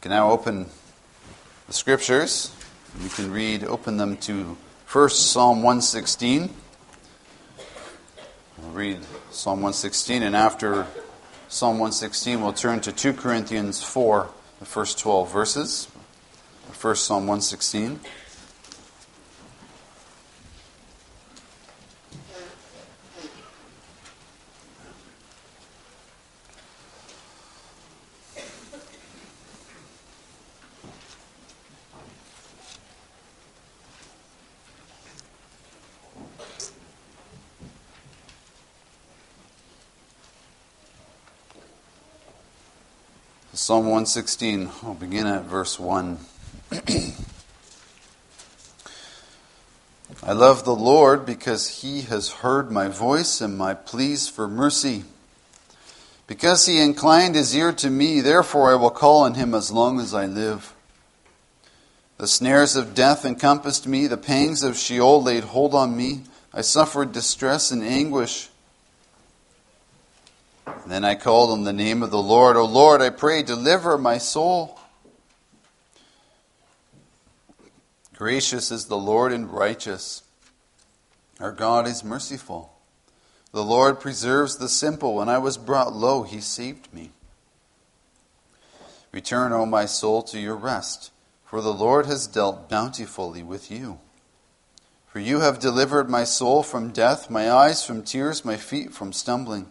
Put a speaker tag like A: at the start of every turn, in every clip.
A: can now open the scriptures. You can read, open them to first Psalm 116. We'll read Psalm 116, and after Psalm 116, we'll turn to 2 Corinthians 4, the first 12 verses. First Psalm 116. Psalm 116, I'll begin at verse 1. I love the Lord because he has heard my voice and my pleas for mercy. Because he inclined his ear to me, therefore I will call on him as long as I live. The snares of death encompassed me, the pangs of Sheol laid hold on me. I suffered distress and anguish. Then I called on the name of the Lord. O Lord, I pray, deliver my soul. Gracious is the Lord and righteous. Our God is merciful. The Lord preserves the simple. When I was brought low, he saved me. Return, O my soul, to your rest, for the Lord has dealt bountifully with you. For you have delivered my soul from death, my eyes from tears, my feet from stumbling.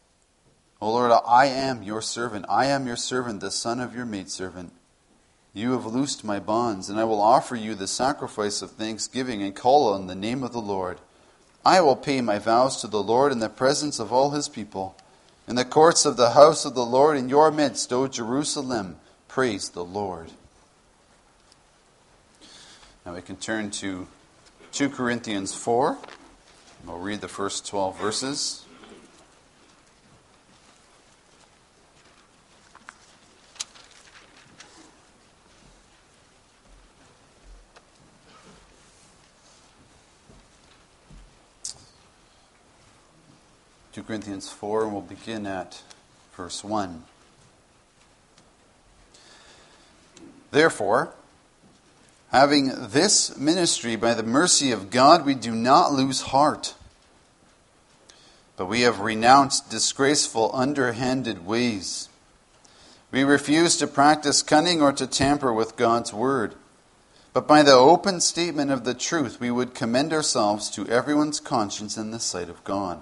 A: O Lord, I am your servant. I am your servant, the son of your maidservant. You have loosed my bonds, and I will offer you the sacrifice of thanksgiving and call on the name of the Lord. I will pay my vows to the Lord in the presence of all his people. In the courts of the house of the Lord in your midst, O Jerusalem, praise the Lord. Now we can turn to 2 Corinthians 4. We'll read the first 12 verses. 2 Corinthians 4, and we'll begin at verse 1. Therefore, having this ministry by the mercy of God, we do not lose heart. But we have renounced disgraceful, underhanded ways. We refuse to practice cunning or to tamper with God's word. But by the open statement of the truth, we would commend ourselves to everyone's conscience in the sight of God.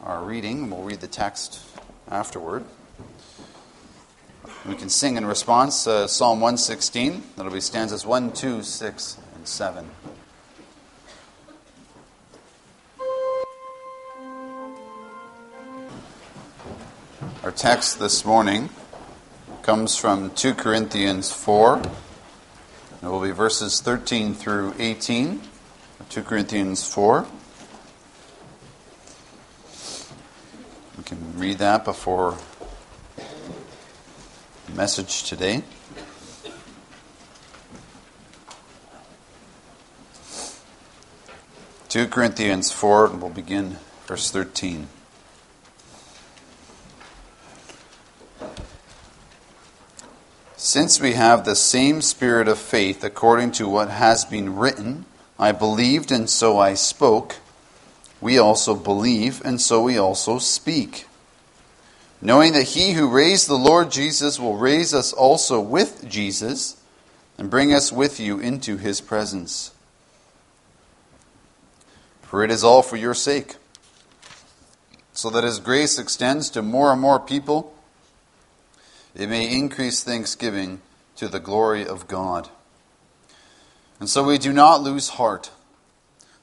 A: our reading, we'll read the text afterward. We can sing in response uh, Psalm 116. That'll be stanzas 1, 2, 6, and 7. Our text this morning comes from 2 Corinthians 4. It will be verses 13 through 18 2 Corinthians 4. We can read that before the message today. Two Corinthians four, and we'll begin verse thirteen. Since we have the same spirit of faith according to what has been written, I believed and so I spoke, we also believe and so we also speak. Knowing that he who raised the Lord Jesus will raise us also with Jesus and bring us with you into his presence. For it is all for your sake, so that his grace extends to more and more people it may increase thanksgiving to the glory of God. And so we do not lose heart.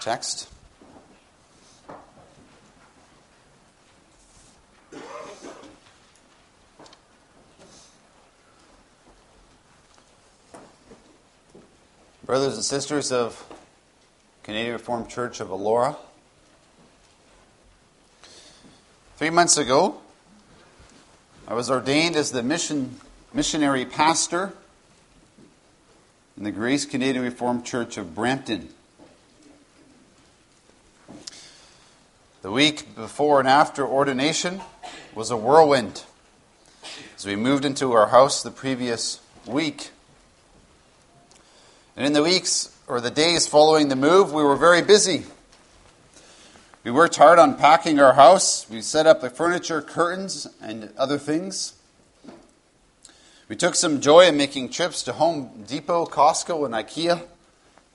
A: text. Brothers and sisters of Canadian Reformed Church of Elora, three months ago, I was ordained as the mission, missionary pastor in the Grace Canadian Reformed Church of Brampton. Week before and after ordination was a whirlwind as we moved into our house the previous week. And in the weeks or the days following the move, we were very busy. We worked hard on packing our house. We set up the furniture, curtains, and other things. We took some joy in making trips to Home Depot, Costco, and IKEA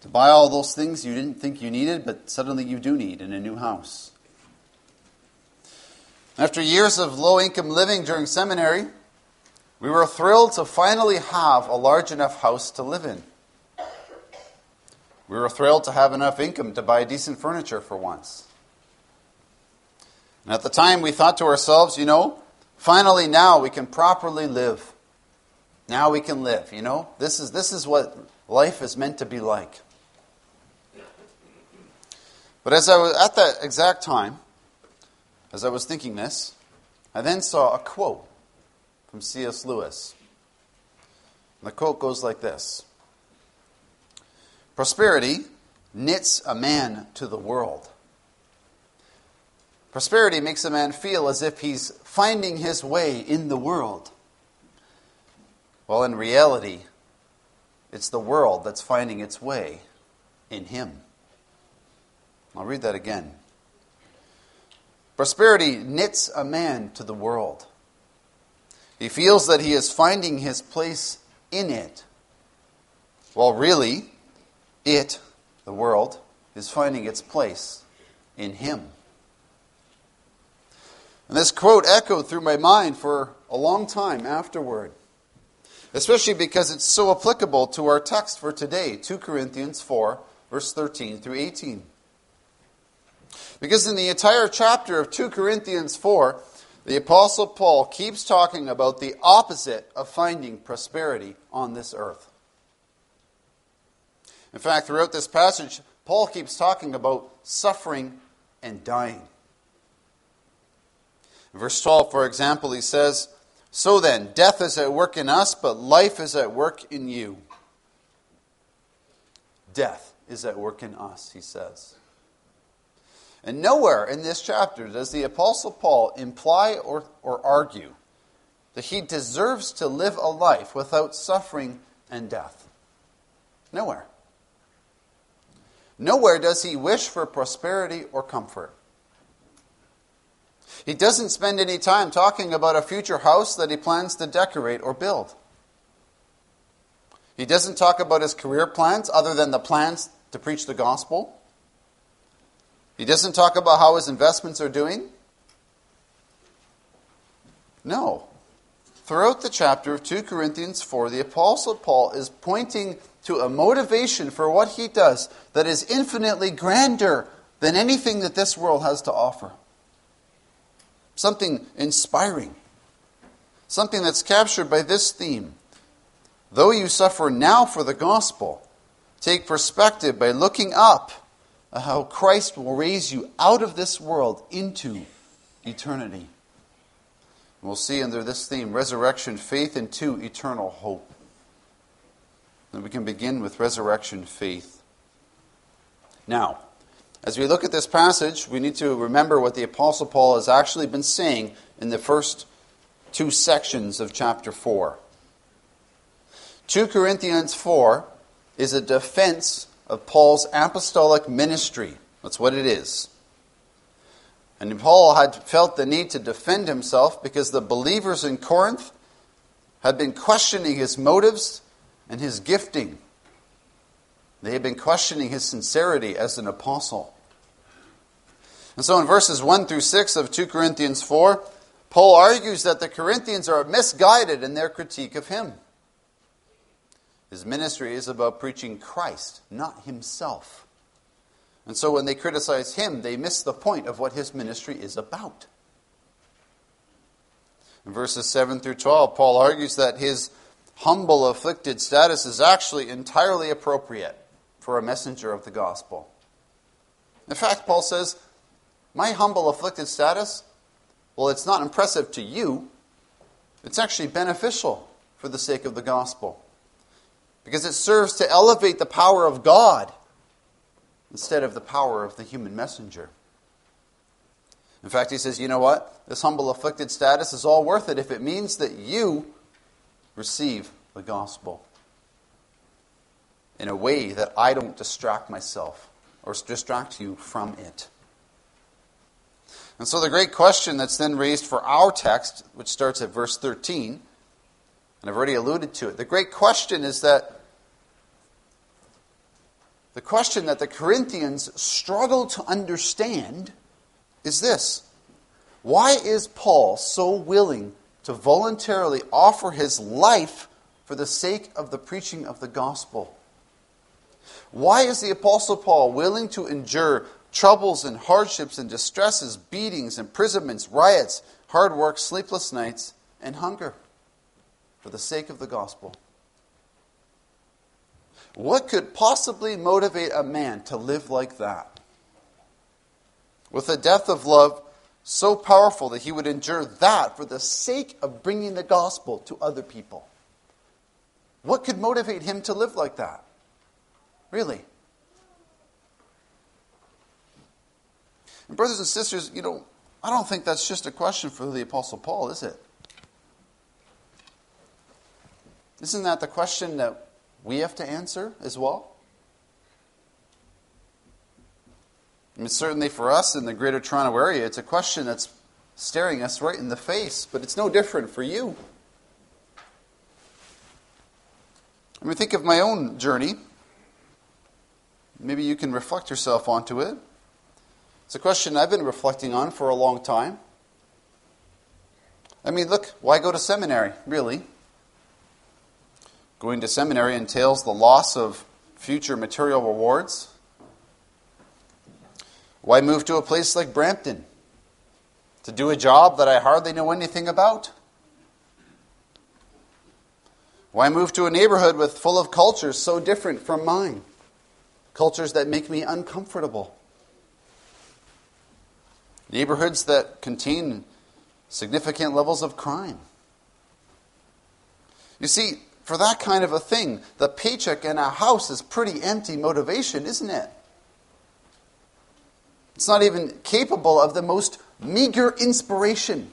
A: to buy all those things you didn't think you needed, but suddenly you do need in a new house. After years of low income living during seminary, we were thrilled to finally have a large enough house to live in. We were thrilled to have enough income to buy decent furniture for once. And at the time, we thought to ourselves, you know, finally now we can properly live. Now we can live, you know? This is, this is what life is meant to be like. But as I was at that exact time, as I was thinking this, I then saw a quote from C.S. Lewis. And the quote goes like this Prosperity knits a man to the world. Prosperity makes a man feel as if he's finding his way in the world. Well, in reality, it's the world that's finding its way in him. I'll read that again. Prosperity knits a man to the world. He feels that he is finding his place in it, while really, it, the world, is finding its place in him. And this quote echoed through my mind for a long time afterward, especially because it's so applicable to our text for today 2 Corinthians 4, verse 13 through 18. Because in the entire chapter of 2 Corinthians 4, the Apostle Paul keeps talking about the opposite of finding prosperity on this earth. In fact, throughout this passage, Paul keeps talking about suffering and dying. In verse 12, for example, he says, So then, death is at work in us, but life is at work in you. Death is at work in us, he says. And nowhere in this chapter does the Apostle Paul imply or, or argue that he deserves to live a life without suffering and death. Nowhere. Nowhere does he wish for prosperity or comfort. He doesn't spend any time talking about a future house that he plans to decorate or build. He doesn't talk about his career plans other than the plans to preach the gospel. He doesn't talk about how his investments are doing. No. Throughout the chapter of 2 Corinthians 4, the Apostle Paul is pointing to a motivation for what he does that is infinitely grander than anything that this world has to offer. Something inspiring. Something that's captured by this theme. Though you suffer now for the gospel, take perspective by looking up Uh, how Christ will raise you out of this world into eternity. We'll see under this theme resurrection, faith, and eternal hope. And we can begin with resurrection faith. Now, as we look at this passage, we need to remember what the Apostle Paul has actually been saying in the first two sections of chapter 4. 2 Corinthians 4 is a defense of Paul's apostolic ministry. That's what it is. And Paul had felt the need to defend himself because the believers in Corinth had been questioning his motives and his gifting. They had been questioning his sincerity as an apostle. And so in verses 1 through 6 of 2 Corinthians 4, Paul argues that the Corinthians are misguided in their critique of him. His ministry is about preaching Christ, not himself. And so when they criticize him, they miss the point of what his ministry is about. In verses 7 through 12, Paul argues that his humble, afflicted status is actually entirely appropriate for a messenger of the gospel. In fact, Paul says, My humble, afflicted status, well, it's not impressive to you, it's actually beneficial for the sake of the gospel. Because it serves to elevate the power of God instead of the power of the human messenger. In fact, he says, You know what? This humble, afflicted status is all worth it if it means that you receive the gospel in a way that I don't distract myself or distract you from it. And so, the great question that's then raised for our text, which starts at verse 13, and I've already alluded to it, the great question is that the question that the Corinthians struggle to understand is this. Why is Paul so willing to voluntarily offer his life for the sake of the preaching of the gospel? Why is the Apostle Paul willing to endure troubles and hardships and distresses, beatings, imprisonments, riots, hard work, sleepless nights, and hunger for the sake of the gospel? What could possibly motivate a man to live like that? With a death of love so powerful that he would endure that for the sake of bringing the gospel to other people. What could motivate him to live like that? Really? And brothers and sisters, you know, I don't think that's just a question for the Apostle Paul, is it? Isn't that the question that we have to answer as well? I mean, certainly for us in the Greater Toronto area, it's a question that's staring us right in the face, but it's no different for you. I mean, think of my own journey. Maybe you can reflect yourself onto it. It's a question I've been reflecting on for a long time. I mean, look, why go to seminary, really? Going to seminary entails the loss of future material rewards. Why move to a place like Brampton? To do a job that I hardly know anything about? Why move to a neighborhood with full of cultures so different from mine? Cultures that make me uncomfortable. Neighborhoods that contain significant levels of crime. You see, for that kind of a thing. The paycheck and a house is pretty empty motivation, isn't it? It's not even capable of the most meager inspiration.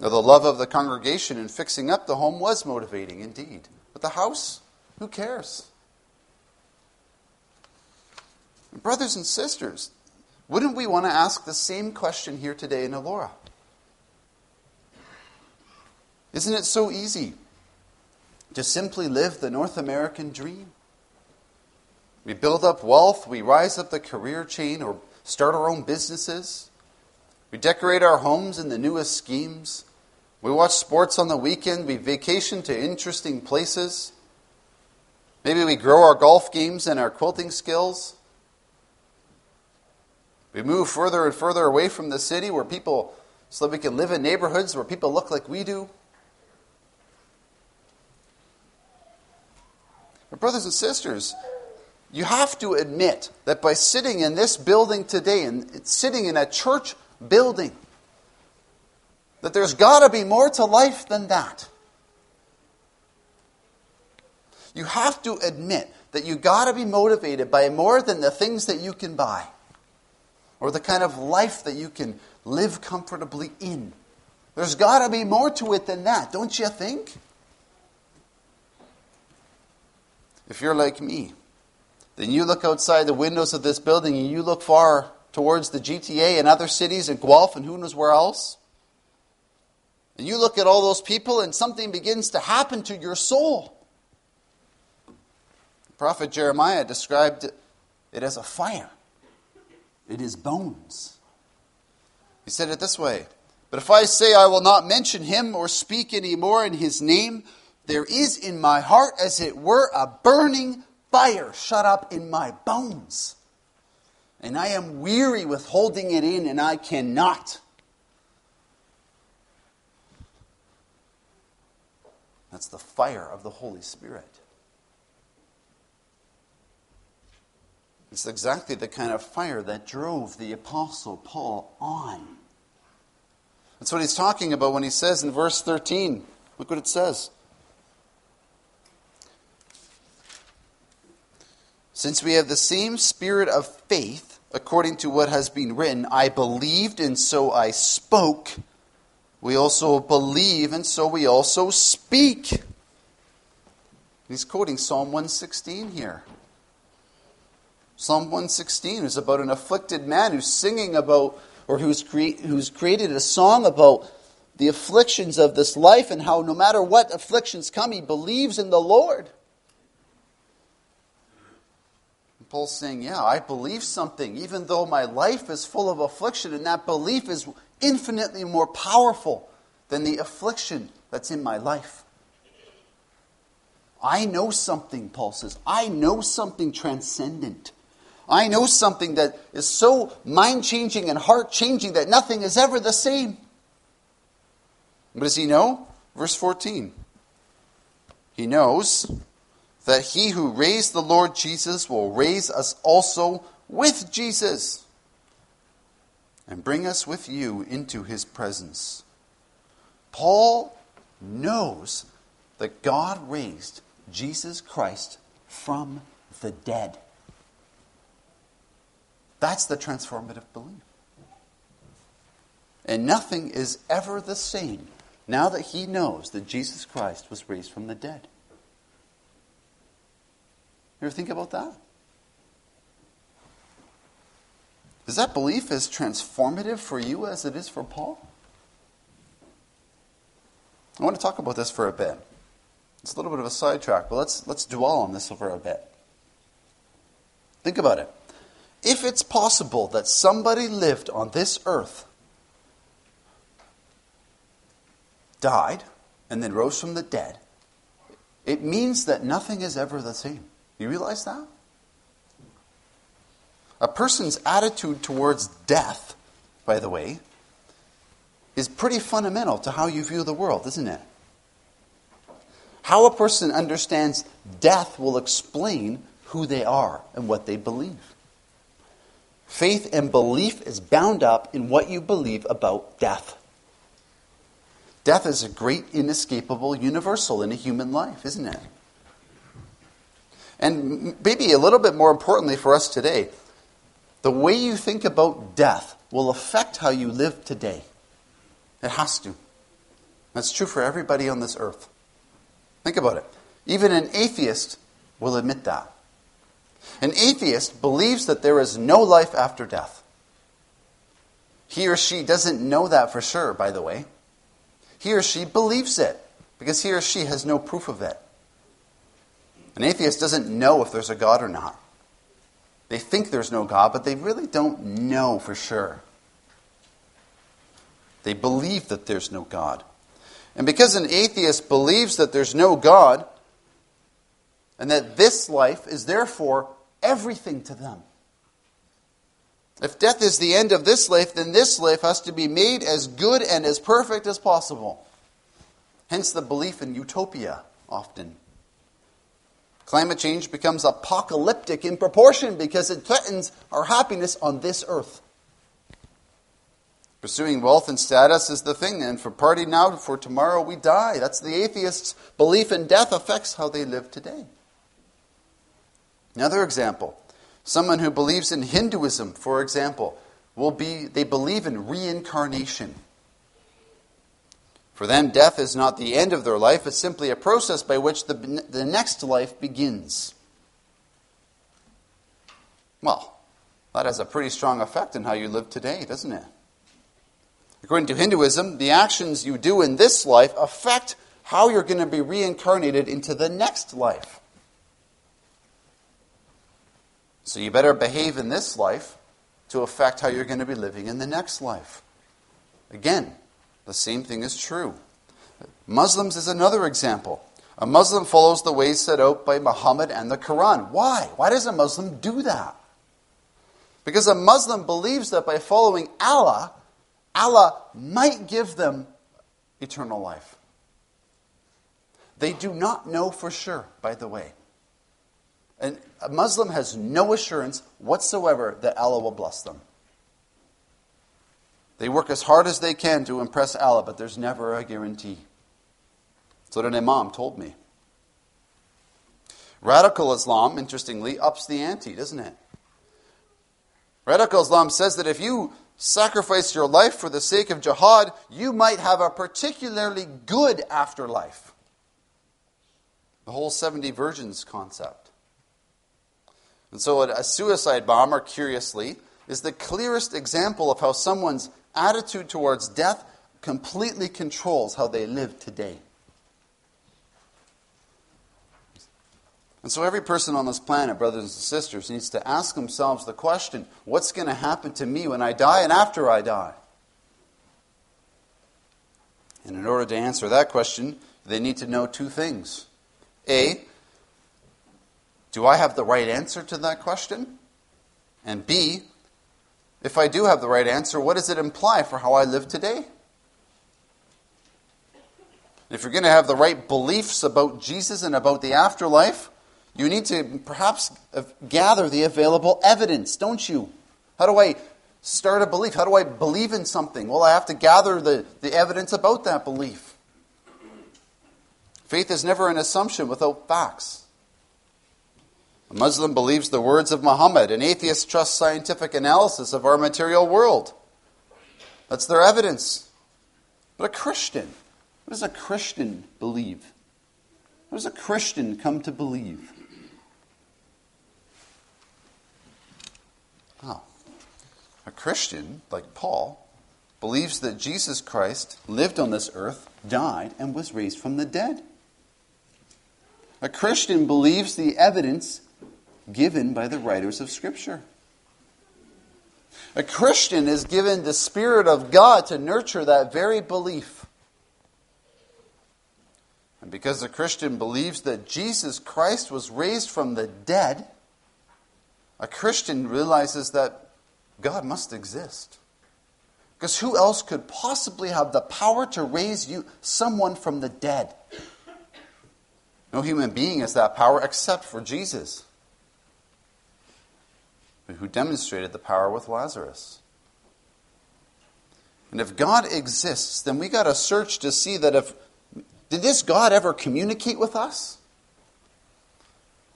A: Now, the love of the congregation in fixing up the home was motivating indeed. But the house, who cares? Brothers and sisters, Wouldn't we want to ask the same question here today in Elora? Isn't it so easy to simply live the North American dream? We build up wealth, we rise up the career chain, or start our own businesses. We decorate our homes in the newest schemes. We watch sports on the weekend. We vacation to interesting places. Maybe we grow our golf games and our quilting skills. We move further and further away from the city where people, so that we can live in neighborhoods where people look like we do. But, brothers and sisters, you have to admit that by sitting in this building today and sitting in a church building, that there's got to be more to life than that. You have to admit that you got to be motivated by more than the things that you can buy or the kind of life that you can live comfortably in. There's got to be more to it than that, don't you think? If you're like me, then you look outside the windows of this building and you look far towards the GTA and other cities and Guelph and who knows where else. And you look at all those people and something begins to happen to your soul. Prophet Jeremiah described it as a fire, it is bones. He said it this way But if I say I will not mention him or speak any more in his name, there is in my heart, as it were, a burning fire shut up in my bones. And I am weary with holding it in, and I cannot. That's the fire of the Holy Spirit. It's exactly the kind of fire that drove the Apostle Paul on. That's what he's talking about when he says in verse 13. Look what it says. Since we have the same spirit of faith, according to what has been written, I believed and so I spoke, we also believe and so we also speak. He's quoting Psalm 116 here. Psalm 116 is about an afflicted man who's singing about, or who's, cre- who's created a song about the afflictions of this life and how no matter what afflictions come, he believes in the Lord. Paul's saying, Yeah, I believe something, even though my life is full of affliction, and that belief is infinitely more powerful than the affliction that's in my life. I know something, Paul says. I know something transcendent. I know something that is so mind changing and heart changing that nothing is ever the same. What does he know? Verse 14. He knows that he who raised the Lord Jesus will raise us also with Jesus and bring us with you into his presence. Paul knows that God raised Jesus Christ from the dead. That's the transformative belief. And nothing is ever the same now that he knows that Jesus Christ was raised from the dead. You ever think about that? Is that belief as transformative for you as it is for Paul? I want to talk about this for a bit. It's a little bit of a sidetrack, but let's, let's dwell on this for a bit. Think about it. If it's possible that somebody lived on this earth, died, and then rose from the dead, it means that nothing is ever the same. You realize that? A person's attitude towards death, by the way, is pretty fundamental to how you view the world, isn't it? How a person understands death will explain who they are and what they believe. Faith and belief is bound up in what you believe about death. Death is a great, inescapable universal in a human life, isn't it? And maybe a little bit more importantly for us today, the way you think about death will affect how you live today. It has to. That's true for everybody on this earth. Think about it. Even an atheist will admit that. An atheist believes that there is no life after death. He or she doesn't know that for sure, by the way. He or she believes it because he or she has no proof of it. An atheist doesn't know if there's a God or not. They think there's no God, but they really don't know for sure. They believe that there's no God. And because an atheist believes that there's no God, and that this life is therefore everything to them. If death is the end of this life, then this life has to be made as good and as perfect as possible. Hence the belief in utopia often. Climate change becomes apocalyptic in proportion because it threatens our happiness on this earth. Pursuing wealth and status is the thing, and for party now, for tomorrow we die. That's the atheist's belief in death affects how they live today. Another example someone who believes in Hinduism, for example, will be, they believe in reincarnation. For them, death is not the end of their life, it's simply a process by which the, the next life begins. Well, that has a pretty strong effect on how you live today, doesn't it? According to Hinduism, the actions you do in this life affect how you're going to be reincarnated into the next life. So you better behave in this life to affect how you're going to be living in the next life. Again, the same thing is true. Muslims is another example. A Muslim follows the ways set out by Muhammad and the Quran. Why? Why does a Muslim do that? Because a Muslim believes that by following Allah, Allah might give them eternal life. They do not know for sure, by the way. And a Muslim has no assurance whatsoever that Allah will bless them. They work as hard as they can to impress Allah, but there's never a guarantee. That's what an imam told me. Radical Islam, interestingly, ups the ante, doesn't it? Radical Islam says that if you sacrifice your life for the sake of jihad, you might have a particularly good afterlife. The whole 70 virgins concept. And so, a suicide bomber, curiously, is the clearest example of how someone's attitude towards death completely controls how they live today. And so, every person on this planet, brothers and sisters, needs to ask themselves the question what's going to happen to me when I die and after I die? And in order to answer that question, they need to know two things. A, do I have the right answer to that question? And B, if I do have the right answer, what does it imply for how I live today? If you're going to have the right beliefs about Jesus and about the afterlife, you need to perhaps uh, gather the available evidence, don't you? How do I start a belief? How do I believe in something? Well, I have to gather the, the evidence about that belief. Faith is never an assumption without facts. A Muslim believes the words of Muhammad. An atheist trusts scientific analysis of our material world. That's their evidence. But a Christian, what does a Christian believe? What does a Christian come to believe? Oh. A Christian, like Paul, believes that Jesus Christ lived on this earth, died, and was raised from the dead. A Christian believes the evidence given by the writers of Scripture. A Christian is given the Spirit of God to nurture that very belief. And because a Christian believes that Jesus Christ was raised from the dead, a Christian realizes that God must exist. Because who else could possibly have the power to raise you someone from the dead? No human being has that power except for Jesus who demonstrated the power with Lazarus. And if God exists, then we got to search to see that if did this God ever communicate with us?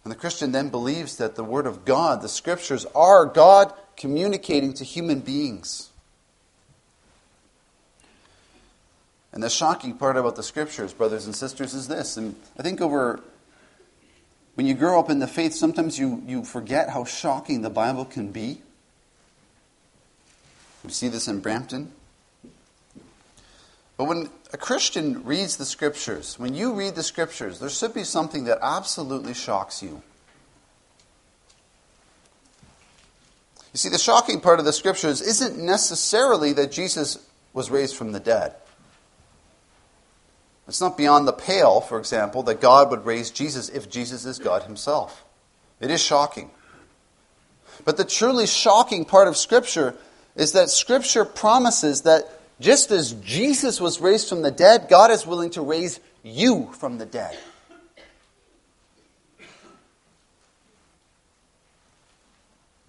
A: And the Christian then believes that the Word of God, the Scriptures, are God communicating to human beings. And the shocking part about the Scriptures, brothers and sisters, is this. And I think over when you grow up in the faith, sometimes you, you forget how shocking the Bible can be. We see this in Brampton. But when a Christian reads the scriptures, when you read the scriptures, there should be something that absolutely shocks you. You see, the shocking part of the scriptures isn't necessarily that Jesus was raised from the dead. It's not beyond the pale, for example, that God would raise Jesus if Jesus is God himself. It is shocking. But the truly shocking part of Scripture is that Scripture promises that just as Jesus was raised from the dead, God is willing to raise you from the dead.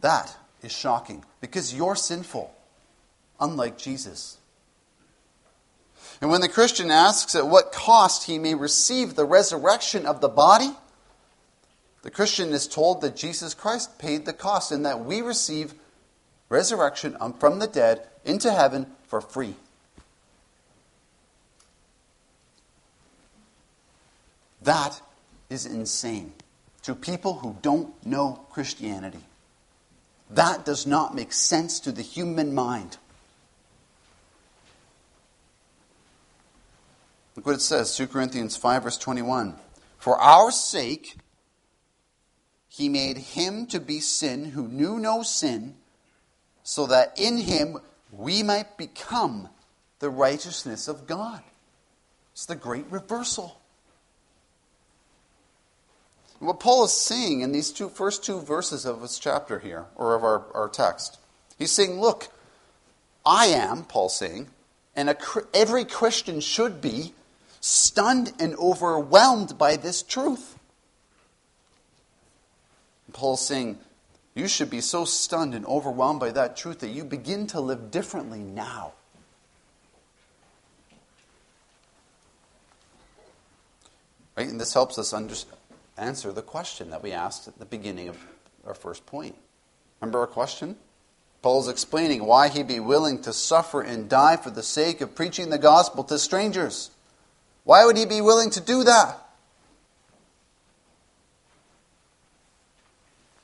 A: That is shocking because you're sinful, unlike Jesus. And when the Christian asks at what cost he may receive the resurrection of the body, the Christian is told that Jesus Christ paid the cost and that we receive resurrection um, from the dead into heaven for free. That is insane to people who don't know Christianity. That does not make sense to the human mind. Look what it says 2 Corinthians 5, verse 21. For our sake, he made him to be sin who knew no sin, so that in him we might become the righteousness of God. It's the great reversal. What Paul is saying in these two first two verses of this chapter here, or of our, our text, he's saying, Look, I am, Paul's saying, and a, every Christian should be stunned and overwhelmed by this truth. Paul's saying, You should be so stunned and overwhelmed by that truth that you begin to live differently now. Right? And this helps us understand answer the question that we asked at the beginning of our first point. Remember our question? Paul's explaining why he'd be willing to suffer and die for the sake of preaching the gospel to strangers. Why would he be willing to do that?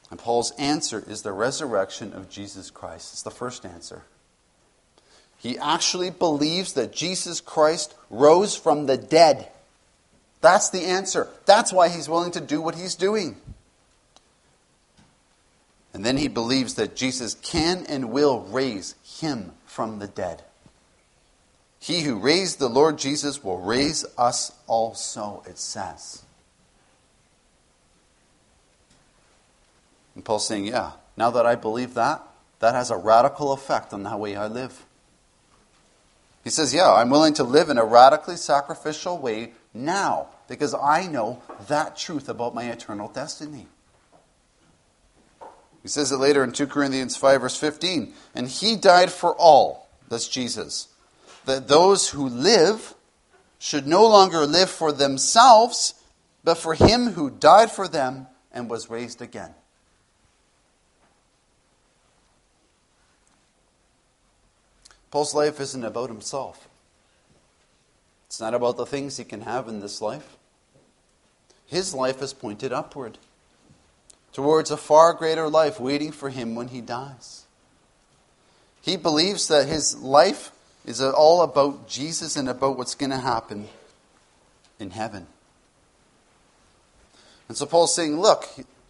A: And Paul's answer is the resurrection of Jesus Christ. It's the first answer. He actually believes that Jesus Christ rose from the dead. That's the answer. That's why he's willing to do what he's doing. And then he believes that Jesus can and will raise him from the dead. He who raised the Lord Jesus will raise us also, it says. And Paul's saying, yeah, now that I believe that, that has a radical effect on the way I live. He says, yeah, I'm willing to live in a radically sacrificial way now because I know that truth about my eternal destiny. He says it later in 2 Corinthians 5, verse 15. And he died for all, that's Jesus, that those who live should no longer live for themselves, but for him who died for them and was raised again. Paul's life isn't about himself. It's not about the things he can have in this life. His life is pointed upward towards a far greater life waiting for him when he dies. He believes that his life is all about Jesus and about what's going to happen in heaven. And so Paul's saying, look,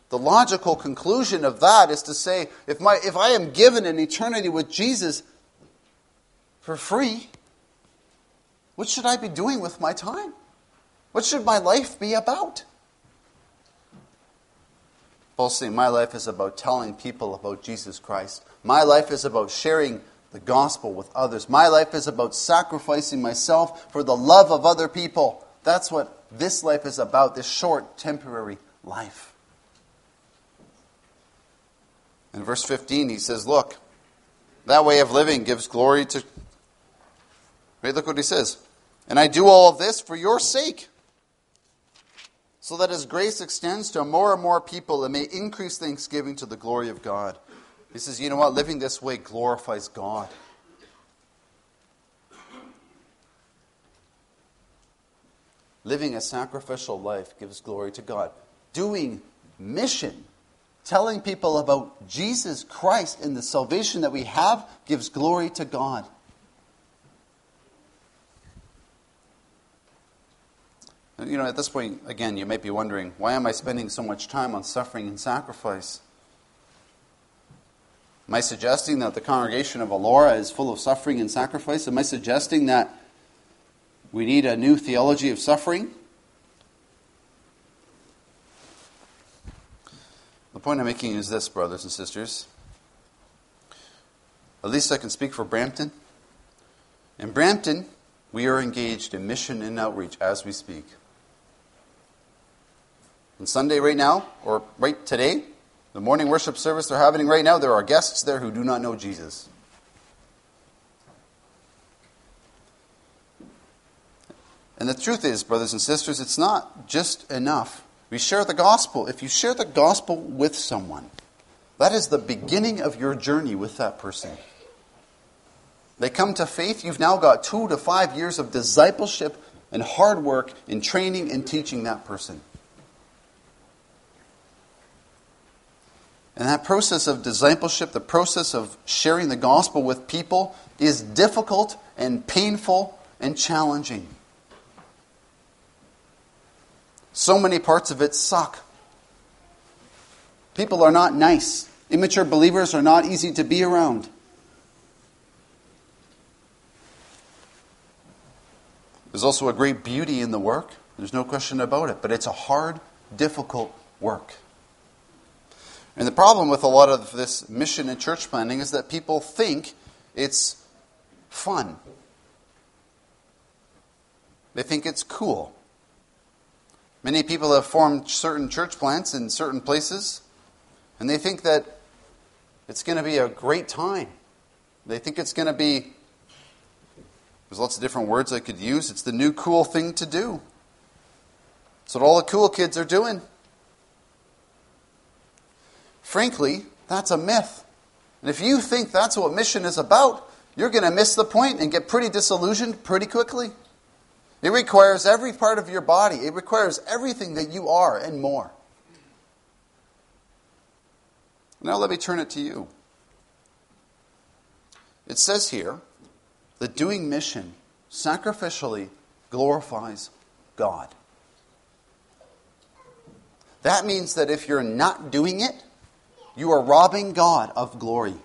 A: the logical conclusion of that is to say, if, my, if I am given an eternity with Jesus for free, what should I be doing with my time? What should my life be about? Paul's saying, My life is about telling people about Jesus Christ. My life is about sharing the gospel with others. My life is about sacrificing myself for the love of other people. That's what this life is about, this short, temporary life. In verse 15, he says, Look, that way of living gives glory to. Wait, look what he says. And I do all of this for your sake, so that as grace extends to more and more people, it may increase thanksgiving to the glory of God. He says, you know what? Living this way glorifies God. Living a sacrificial life gives glory to God. Doing mission telling people about Jesus Christ and the salvation that we have gives glory to God. You know, at this point, again, you might be wondering, why am I spending so much time on suffering and sacrifice? Am I suggesting that the congregation of Elora is full of suffering and sacrifice? Am I suggesting that we need a new theology of suffering? The point I'm making is this, brothers and sisters. At least I can speak for Brampton. In Brampton, we are engaged in mission and outreach as we speak. On Sunday, right now, or right today, the morning worship service they're having right now, there are guests there who do not know Jesus. And the truth is, brothers and sisters, it's not just enough. We share the gospel. If you share the gospel with someone, that is the beginning of your journey with that person. They come to faith, you've now got two to five years of discipleship and hard work in training and teaching that person. And that process of discipleship, the process of sharing the gospel with people, is difficult and painful and challenging. So many parts of it suck. People are not nice. Immature believers are not easy to be around. There's also a great beauty in the work. There's no question about it. But it's a hard, difficult work. And the problem with a lot of this mission and church planting is that people think it's fun. They think it's cool. Many people have formed certain church plants in certain places, and they think that it's going to be a great time. They think it's going to be, there's lots of different words I could use. It's the new cool thing to do. It's what all the cool kids are doing. Frankly, that's a myth. And if you think that's what mission is about, you're going to miss the point and get pretty disillusioned pretty quickly. It requires every part of your body, it requires everything that you are and more. Now, let me turn it to you. It says here that doing mission sacrificially glorifies God. That means that if you're not doing it, you are robbing God of glory.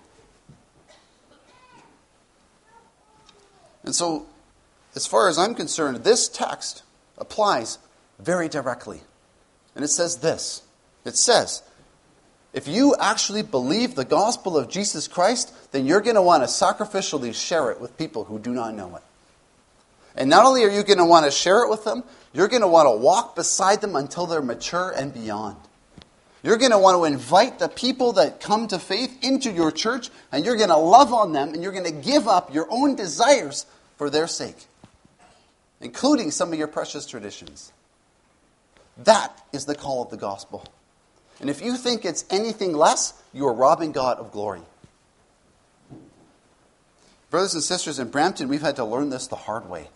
A: And so, as far as I'm concerned, this text applies very directly. And it says this it says, if you actually believe the gospel of Jesus Christ, then you're going to want to sacrificially share it with people who do not know it. And not only are you going to want to share it with them, you're going to want to walk beside them until they're mature and beyond. You're going to want to invite the people that come to faith into your church, and you're going to love on them, and you're going to give up your own desires for their sake, including some of your precious traditions. That is the call of the gospel. And if you think it's anything less, you are robbing God of glory. Brothers and sisters in Brampton, we've had to learn this the hard way.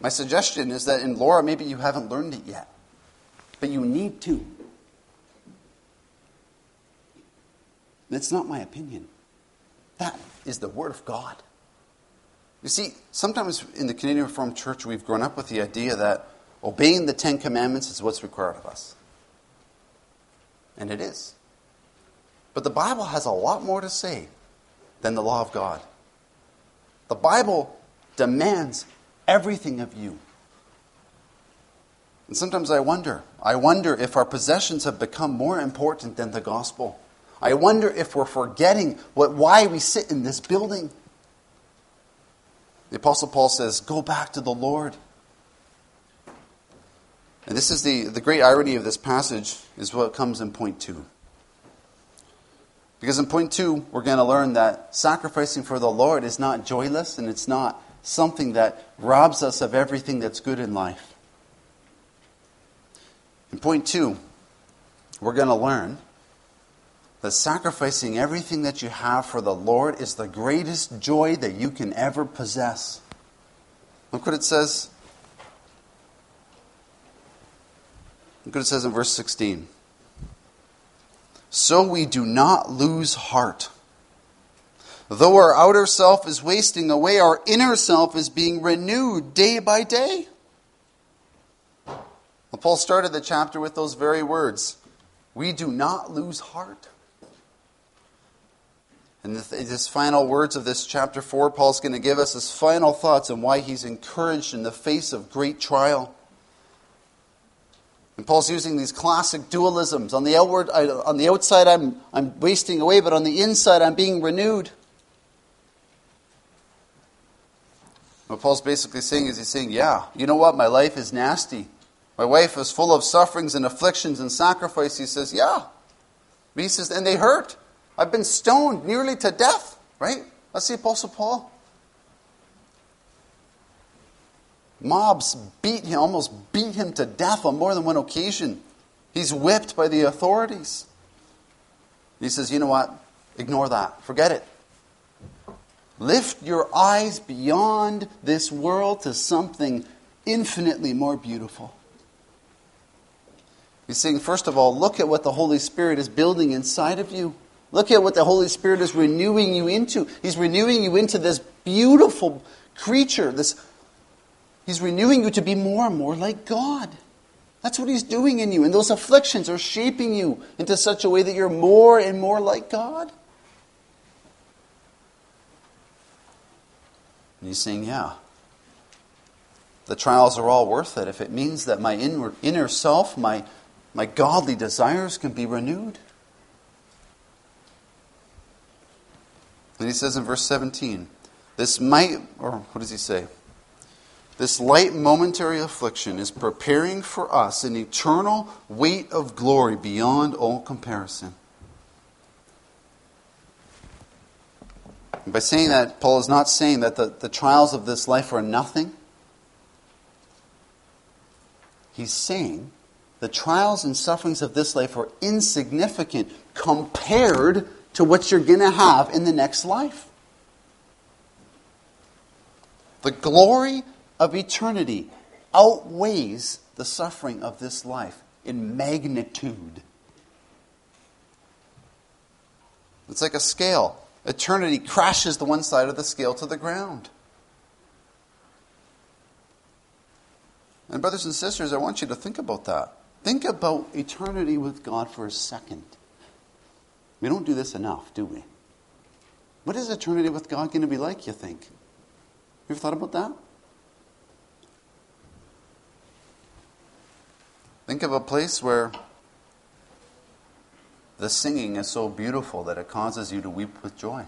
A: My suggestion is that in Elora, maybe you haven't learned it yet, but you need to. That's not my opinion. That is the Word of God. You see, sometimes in the Canadian Reformed Church, we've grown up with the idea that obeying the Ten Commandments is what's required of us. And it is. But the Bible has a lot more to say than the law of God. The Bible demands everything of you. And sometimes I wonder, I wonder if our possessions have become more important than the gospel. I wonder if we're forgetting what, why we sit in this building. The Apostle Paul says, Go back to the Lord. And this is the, the great irony of this passage, is what comes in point two. Because in point two, we're going to learn that sacrificing for the Lord is not joyless and it's not something that robs us of everything that's good in life. In point two, we're going to learn that sacrificing everything that you have for the Lord is the greatest joy that you can ever possess. Look what it says. Look what it says in verse 16. so we do not lose heart. Though our outer self is wasting away, our inner self is being renewed day by day. Paul started the chapter with those very words We do not lose heart. And this final words of this chapter 4, Paul's going to give us his final thoughts on why he's encouraged in the face of great trial. And Paul's using these classic dualisms. On the outward, on the outside, I'm, I'm wasting away, but on the inside, I'm being renewed. What Paul's basically saying is he's saying, yeah, you know what? My life is nasty. My wife is full of sufferings and afflictions and sacrifice. He says, yeah. But he says, and they hurt. I've been stoned nearly to death, right? That's the Apostle Paul. Mobs beat him, almost beat him to death on more than one occasion. He's whipped by the authorities. He says, You know what? Ignore that. Forget it. Lift your eyes beyond this world to something infinitely more beautiful. He's saying, first of all, look at what the Holy Spirit is building inside of you. Look at what the Holy Spirit is renewing you into. He's renewing you into this beautiful creature. This, he's renewing you to be more and more like God. That's what He's doing in you. And those afflictions are shaping you into such a way that you're more and more like God. And He's saying, Yeah, the trials are all worth it if it means that my inner, inner self, my, my godly desires can be renewed. And he says in verse 17, this might, or what does he say? This light momentary affliction is preparing for us an eternal weight of glory beyond all comparison. And by saying that, Paul is not saying that the, the trials of this life are nothing. He's saying the trials and sufferings of this life are insignificant compared to what you're going to have in the next life. The glory of eternity outweighs the suffering of this life in magnitude. It's like a scale. Eternity crashes the one side of the scale to the ground. And, brothers and sisters, I want you to think about that. Think about eternity with God for a second. We don't do this enough, do we? What is eternity with God going to be like, you think? You ever thought about that? Think of a place where the singing is so beautiful that it causes you to weep with joy.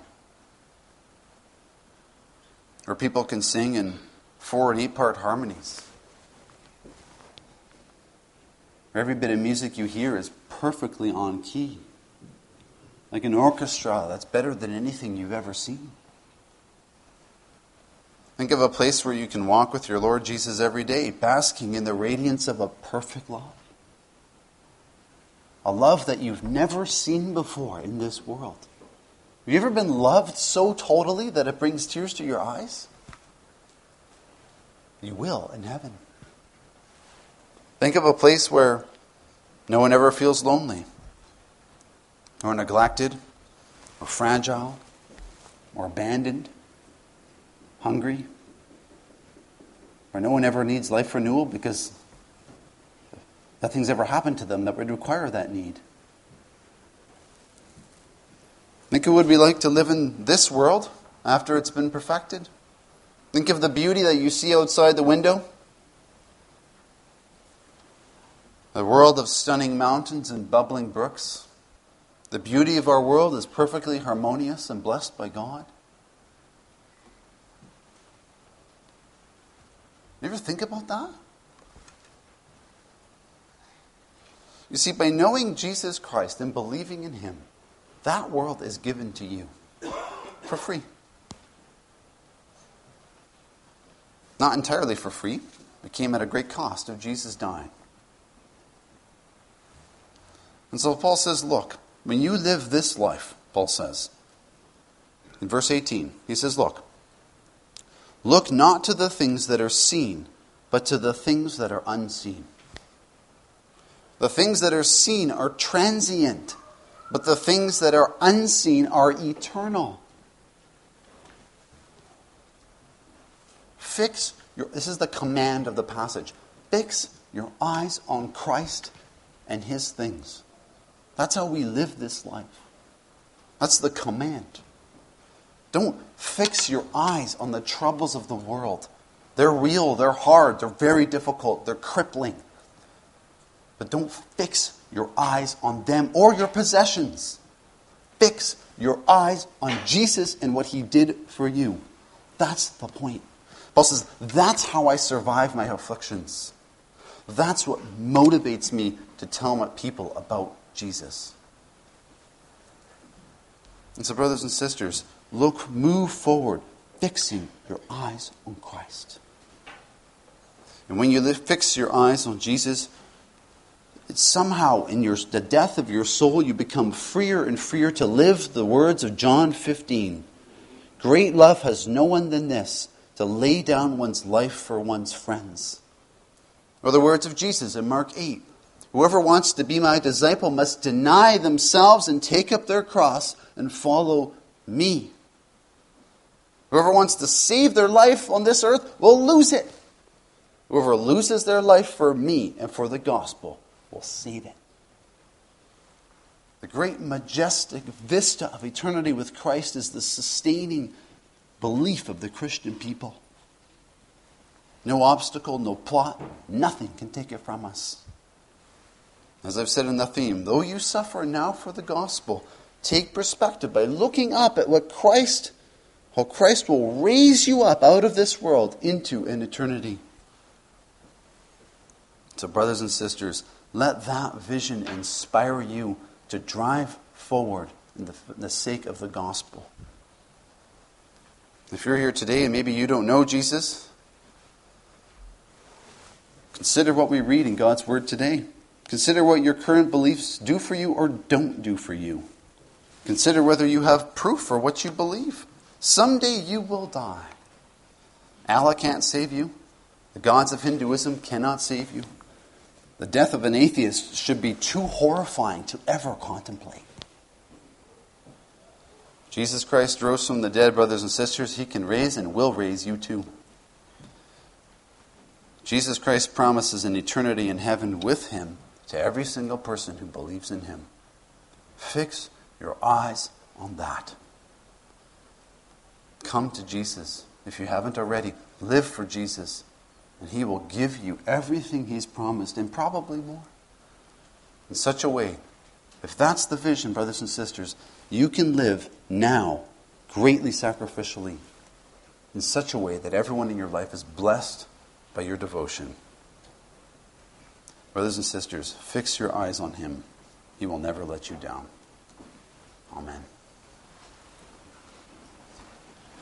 A: Where people can sing in four and eight part harmonies. Where Every bit of music you hear is perfectly on key like an orchestra that's better than anything you've ever seen. Think of a place where you can walk with your Lord Jesus every day, basking in the radiance of a perfect love. A love that you've never seen before in this world. Have you ever been loved so totally that it brings tears to your eyes? You will in heaven. Think of a place where no one ever feels lonely or neglected, or fragile, or abandoned, hungry, or no one ever needs life renewal because nothing's ever happened to them that would require that need. Think of what it would be like to live in this world after it's been perfected. Think of the beauty that you see outside the window. A world of stunning mountains and bubbling brooks. The beauty of our world is perfectly harmonious and blessed by God. You ever think about that? You see, by knowing Jesus Christ and believing in Him, that world is given to you for free. Not entirely for free, it came at a great cost of Jesus dying. And so Paul says, Look, when you live this life, Paul says, in verse 18, he says, Look, look not to the things that are seen, but to the things that are unseen. The things that are seen are transient, but the things that are unseen are eternal. Fix your, this is the command of the passage. Fix your eyes on Christ and his things. That's how we live this life. That's the command. Don't fix your eyes on the troubles of the world. They're real, they're hard, they're very difficult, they're crippling. But don't fix your eyes on them or your possessions. Fix your eyes on Jesus and what he did for you. That's the point. Paul says, That's how I survive my afflictions. That's what motivates me to tell my people about Jesus. And so, brothers and sisters, look, move forward, fixing your eyes on Christ. And when you fix your eyes on Jesus, it's somehow in your, the death of your soul, you become freer and freer to live the words of John 15. Great love has no one than this, to lay down one's life for one's friends. Or the words of Jesus in Mark 8. Whoever wants to be my disciple must deny themselves and take up their cross and follow me. Whoever wants to save their life on this earth will lose it. Whoever loses their life for me and for the gospel will save it. The great majestic vista of eternity with Christ is the sustaining belief of the Christian people. No obstacle, no plot, nothing can take it from us. As I've said in the theme, though you suffer now for the gospel, take perspective by looking up at what Christ, how Christ will raise you up out of this world into an eternity. So, brothers and sisters, let that vision inspire you to drive forward in the, in the sake of the gospel. If you're here today and maybe you don't know Jesus, consider what we read in God's Word today. Consider what your current beliefs do for you or don't do for you. Consider whether you have proof for what you believe. Someday you will die. Allah can't save you. The gods of Hinduism cannot save you. The death of an atheist should be too horrifying to ever contemplate. Jesus Christ rose from the dead, brothers and sisters. He can raise and will raise you too. Jesus Christ promises an eternity in heaven with him to every single person who believes in him. Fix your eyes on that. Come to Jesus. If you haven't already, live for Jesus. And He will give you everything He's promised and probably more. In such a way, if that's the vision, brothers and sisters, you can live now greatly sacrificially in such a way that everyone in your life is blessed by your devotion. Brothers and sisters, fix your eyes on Him. He will never let you down. Amen.